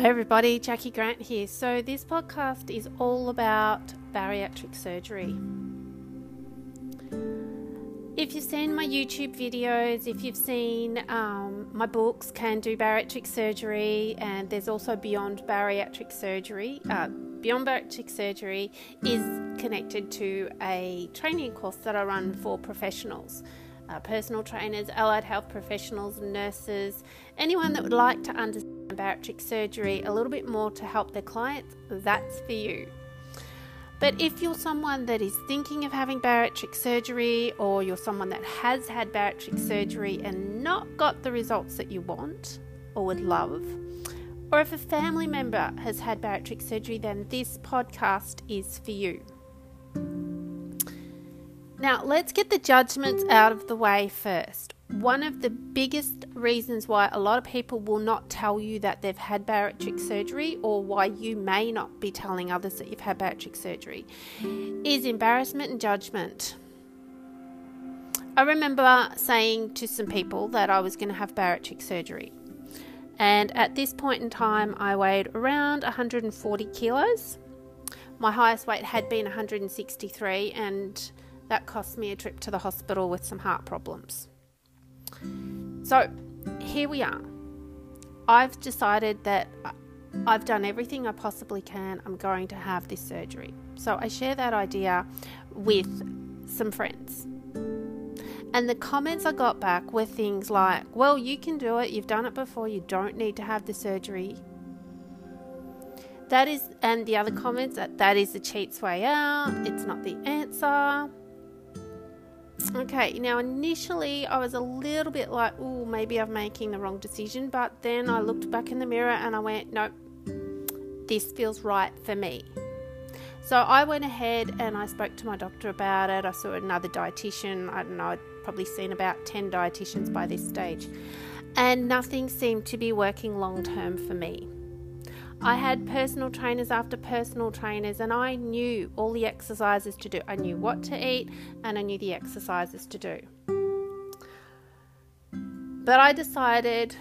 Hi, everybody. Jackie Grant here. So, this podcast is all about bariatric surgery. If you've seen my YouTube videos, if you've seen um, my books, Can Do Bariatric Surgery, and there's also Beyond Bariatric Surgery. Uh, Beyond Bariatric Surgery is connected to a training course that I run for professionals uh, personal trainers, allied health professionals, nurses, anyone that would like to understand bariatric surgery a little bit more to help their clients, that's for you. But if you're someone that is thinking of having bariatric surgery, or you're someone that has had bariatric surgery and not got the results that you want or would love, or if a family member has had bariatric surgery, then this podcast is for you. Now, let's get the judgments out of the way first. One of the biggest reasons why a lot of people will not tell you that they've had bariatric surgery, or why you may not be telling others that you've had bariatric surgery, is embarrassment and judgment. I remember saying to some people that I was going to have bariatric surgery. And at this point in time, I weighed around 140 kilos. My highest weight had been 163, and that cost me a trip to the hospital with some heart problems. So here we are. I've decided that I've done everything I possibly can. I'm going to have this surgery. So I share that idea with some friends. And the comments I got back were things like, well, you can do it. You've done it before. You don't need to have the surgery. That is, and the other comments that that is the cheat's way out. It's not the answer. Okay, now initially I was a little bit like, oh, maybe I'm making the wrong decision, but then I looked back in the mirror and I went, nope, this feels right for me. So I went ahead and I spoke to my doctor about it. I saw another dietitian. I don't know, I'd probably seen about 10 dietitians by this stage, and nothing seemed to be working long term for me. I had personal trainers after personal trainers, and I knew all the exercises to do. I knew what to eat, and I knew the exercises to do. But I decided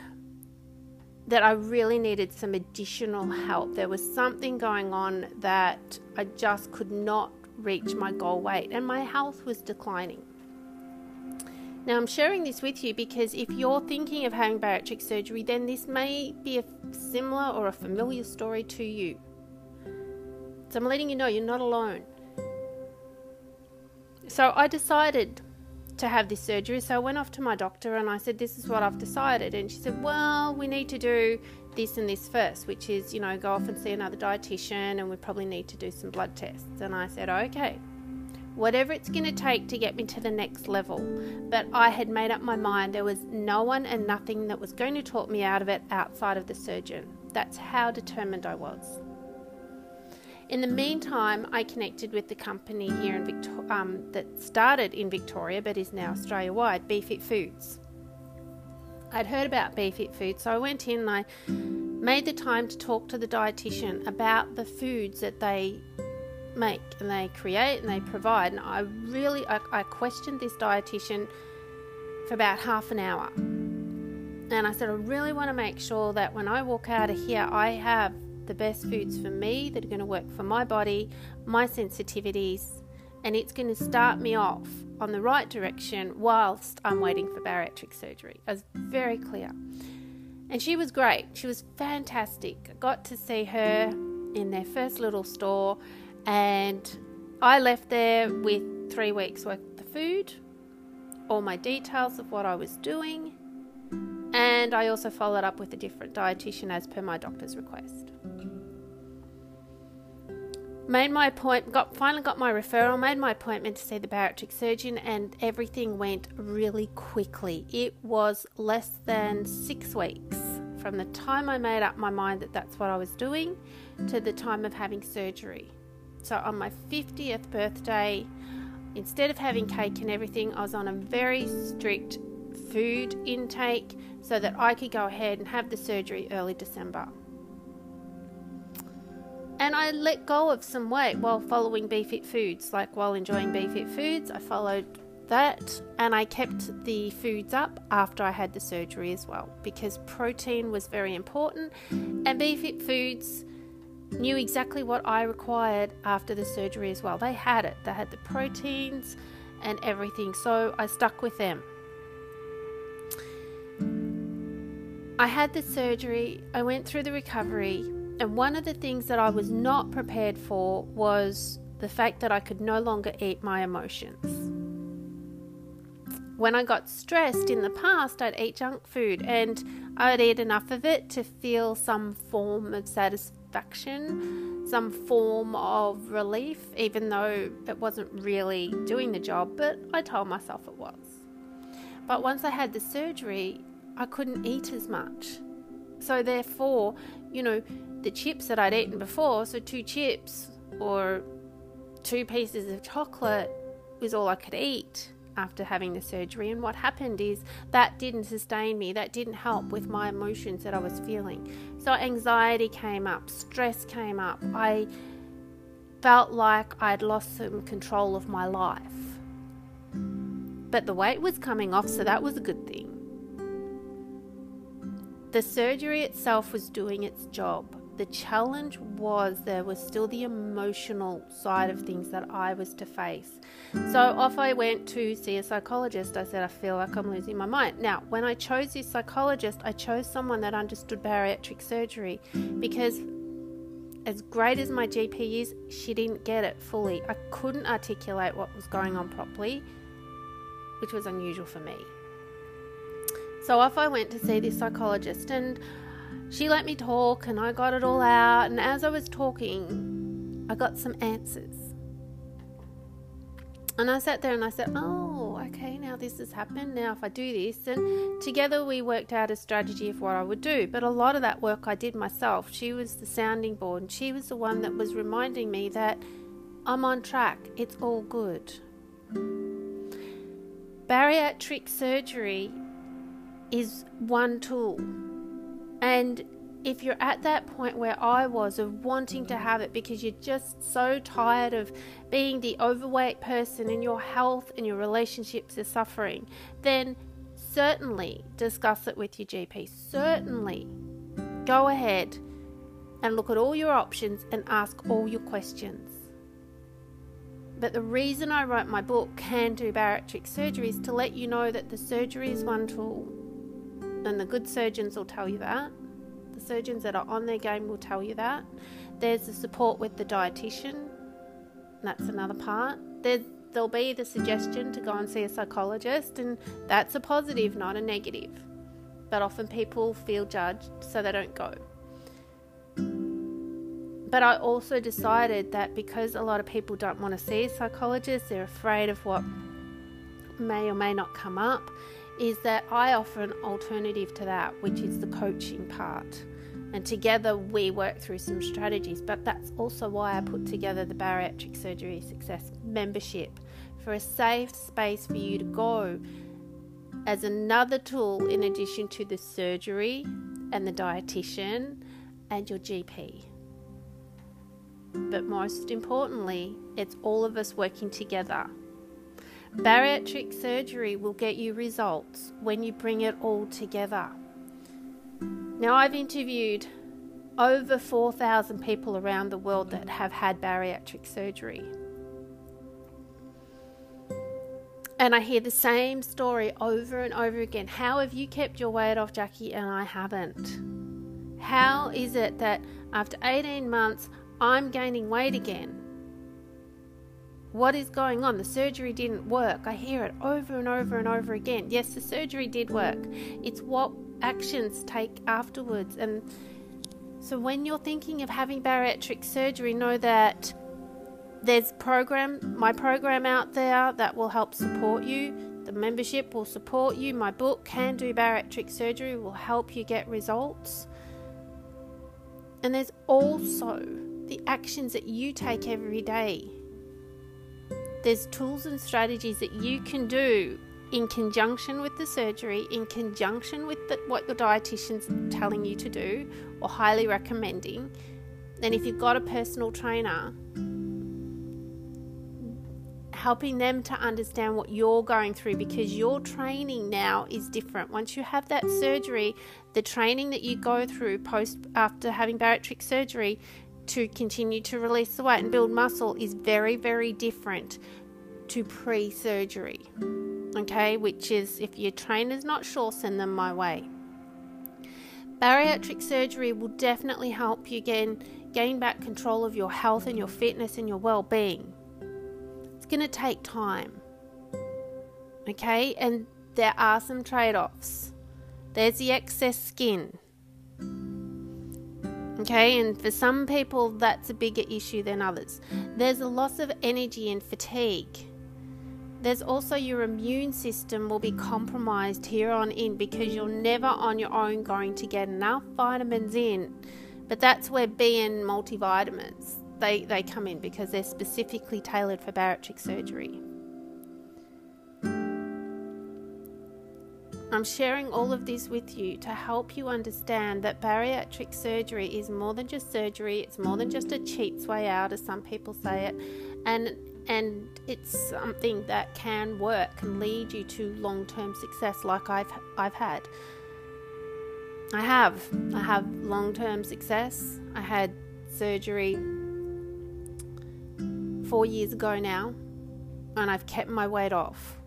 that I really needed some additional help. There was something going on that I just could not reach my goal weight, and my health was declining. Now, I'm sharing this with you because if you're thinking of having bariatric surgery, then this may be a similar or a familiar story to you. So, I'm letting you know you're not alone. So, I decided to have this surgery. So, I went off to my doctor and I said, This is what I've decided. And she said, Well, we need to do this and this first, which is, you know, go off and see another dietitian and we probably need to do some blood tests. And I said, Okay whatever it's going to take to get me to the next level. But I had made up my mind there was no one and nothing that was going to talk me out of it outside of the surgeon. That's how determined I was. In the meantime, I connected with the company here in Victoria um, that started in Victoria but is now Australia wide, BeFit Foods. I'd heard about BeFit Foods, so I went in and I made the time to talk to the dietitian about the foods that they make and they create and they provide. And I really, I, I questioned this dietitian for about half an hour. And I said, I really want to make sure that when I walk out of here, I have the best foods for me that are going to work for my body, my sensitivities, and it's going to start me off on the right direction whilst I'm waiting for bariatric surgery. I was very clear. And she was great. She was fantastic. I got to see her in their first little store and I left there with three weeks worth of food, all my details of what I was doing, and I also followed up with a different dietitian as per my doctor's request. Made my appointment, got finally got my referral, made my appointment to see the bariatric surgeon, and everything went really quickly. It was less than six weeks from the time I made up my mind that that's what I was doing to the time of having surgery. So on my 50th birthday, instead of having cake and everything, I was on a very strict food intake so that I could go ahead and have the surgery early December. And I let go of some weight while following BeFit Foods. Like while enjoying BeFit Foods, I followed that and I kept the foods up after I had the surgery as well because protein was very important and BeFit Foods knew exactly what I required after the surgery as well. They had it, they had the proteins and everything, so I stuck with them. I had the surgery, I went through the recovery, and one of the things that I was not prepared for was the fact that I could no longer eat my emotions. When I got stressed in the past, I'd eat junk food and I'd eat enough of it to feel some form of satisfaction, some form of relief, even though it wasn't really doing the job, but I told myself it was. But once I had the surgery, I couldn't eat as much. So, therefore, you know, the chips that I'd eaten before, so two chips or two pieces of chocolate was all I could eat after having the surgery. And what happened is that didn't sustain me, that didn't help with my emotions that I was feeling. So, anxiety came up, stress came up. I felt like I'd lost some control of my life. But the weight was coming off, so that was a good thing. The surgery itself was doing its job. The challenge was there was still the emotional side of things that I was to face. So off I went to see a psychologist. I said, I feel like I'm losing my mind. Now, when I chose this psychologist, I chose someone that understood bariatric surgery because as great as my GP is, she didn't get it fully. I couldn't articulate what was going on properly, which was unusual for me. So off I went to see this psychologist, and she let me talk, and I got it all out. And as I was talking, I got some answers. And I sat there and I said, Oh, okay, now this has happened. Now, if I do this, and together we worked out a strategy of what I would do. But a lot of that work I did myself. She was the sounding board, and she was the one that was reminding me that I'm on track, it's all good. Bariatric surgery is one tool. And if you're at that point where I was of wanting to have it because you're just so tired of being the overweight person and your health and your relationships are suffering, then certainly discuss it with your GP. Certainly go ahead and look at all your options and ask all your questions. But the reason I wrote my book, Can Do Bariatric Surgery, is to let you know that the surgery is one tool and the good surgeons will tell you that. The surgeons that are on their game will tell you that. There's the support with the dietitian. That's another part. There's, there'll be the suggestion to go and see a psychologist, and that's a positive, not a negative. But often people feel judged, so they don't go. But I also decided that because a lot of people don't want to see a psychologist, they're afraid of what may or may not come up, is that I offer an alternative to that, which is the coaching part. And together we work through some strategies. But that's also why I put together the Bariatric Surgery Success membership for a safe space for you to go as another tool in addition to the surgery and the dietitian and your GP. But most importantly, it's all of us working together Bariatric surgery will get you results when you bring it all together. Now, I've interviewed over 4,000 people around the world that have had bariatric surgery. And I hear the same story over and over again. How have you kept your weight off, Jackie, and I haven't? How is it that after 18 months I'm gaining weight again? What is going on? The surgery didn't work. I hear it over and over and over again. Yes, the surgery did work. It's what actions take afterwards. And so when you're thinking of having bariatric surgery, know that there's program my program out there that will help support you. The membership will support you. My book, Can Do Bariatric Surgery, will help you get results. And there's also the actions that you take every day there's tools and strategies that you can do in conjunction with the surgery, in conjunction with the, what your dietitian's telling you to do or highly recommending. And if you've got a personal trainer, helping them to understand what you're going through because your training now is different. Once you have that surgery, the training that you go through post after having bariatric surgery to continue to release the weight and build muscle is very, very different to pre surgery. Okay, which is if your trainer's not sure, send them my way. Bariatric surgery will definitely help you gain, gain back control of your health and your fitness and your well being. It's going to take time. Okay, and there are some trade offs. There's the excess skin. Okay, and for some people, that's a bigger issue than others. There's a loss of energy and fatigue. There's also your immune system will be compromised here on in because you're never on your own going to get enough vitamins in. But that's where B and multivitamins they, they come in because they're specifically tailored for bariatric surgery. I'm sharing all of this with you to help you understand that bariatric surgery is more than just surgery, it's more than just a cheap's way out, as some people say it, and and it's something that can work and lead you to long-term success like I've I've had. I have. I have long-term success. I had surgery 4 years ago now and I've kept my weight off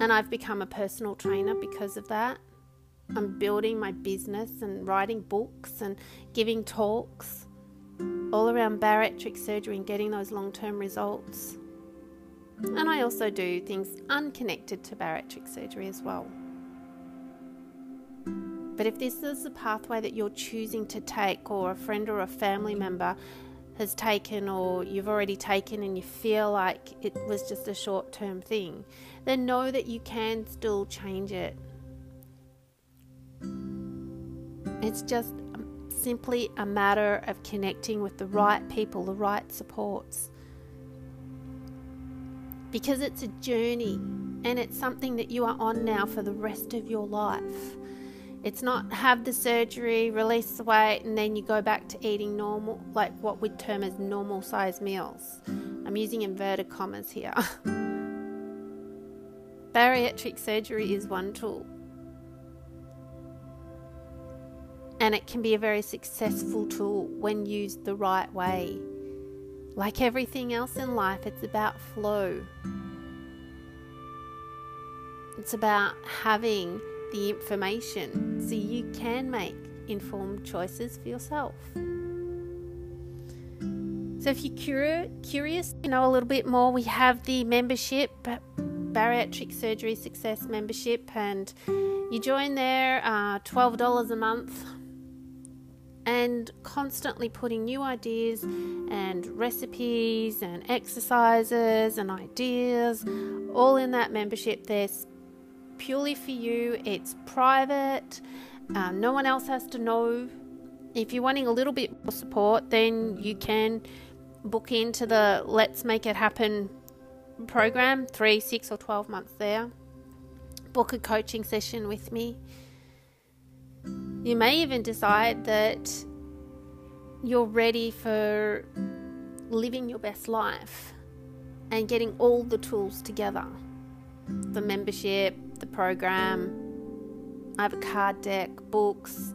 and I've become a personal trainer because of that. I'm building my business and writing books and giving talks all around bariatric surgery and getting those long term results. And I also do things unconnected to bariatric surgery as well. But if this is the pathway that you're choosing to take, or a friend or a family member has taken, or you've already taken, and you feel like it was just a short term thing, then know that you can still change it. It's just simply a matter of connecting with the right people, the right supports. Because it's a journey and it's something that you are on now for the rest of your life. It's not have the surgery, release the weight, and then you go back to eating normal, like what we'd term as normal size meals. I'm using inverted commas here. Bariatric surgery is one tool, and it can be a very successful tool when used the right way. Like everything else in life, it's about flow. It's about having the information so you can make informed choices for yourself. So, if you're curious to know a little bit more, we have the membership bariatric surgery success membership, and you join there, uh, $12 a month, and constantly putting new ideas and recipes and exercises and ideas all in that membership. There's purely for you, it's private, um, no one else has to know. If you're wanting a little bit more support, then you can book into the Let's Make It Happen program, three, six, or 12 months there. Book a coaching session with me. You may even decide that you're ready for living your best life and getting all the tools together the membership, the program. I have a card deck, books.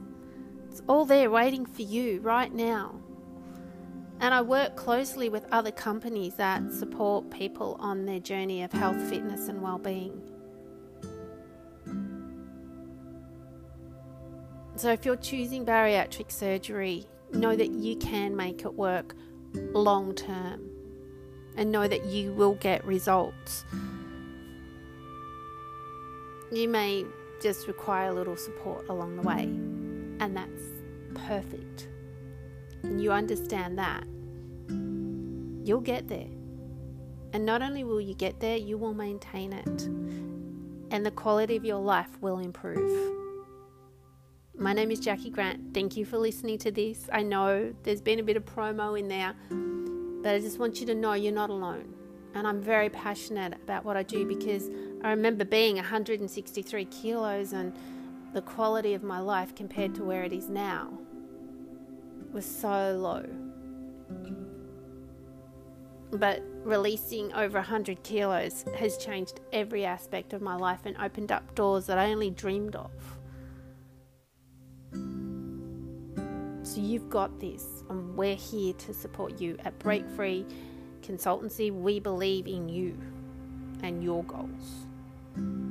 It's all there waiting for you right now. And I work closely with other companies that support people on their journey of health, fitness, and well-being. So, if you're choosing bariatric surgery, know that you can make it work long term and know that you will get results. You may just require a little support along the way, and that's perfect. And you understand that you'll get there. And not only will you get there, you will maintain it. And the quality of your life will improve. My name is Jackie Grant. Thank you for listening to this. I know there's been a bit of promo in there, but I just want you to know you're not alone. And I'm very passionate about what I do because I remember being 163 kilos and the quality of my life compared to where it is now was so low. but releasing over 100 kilos has changed every aspect of my life and opened up doors that I only dreamed of. So you've got this, and we're here to support you at Break Free Consultancy. We believe in you and your goals. Thank you.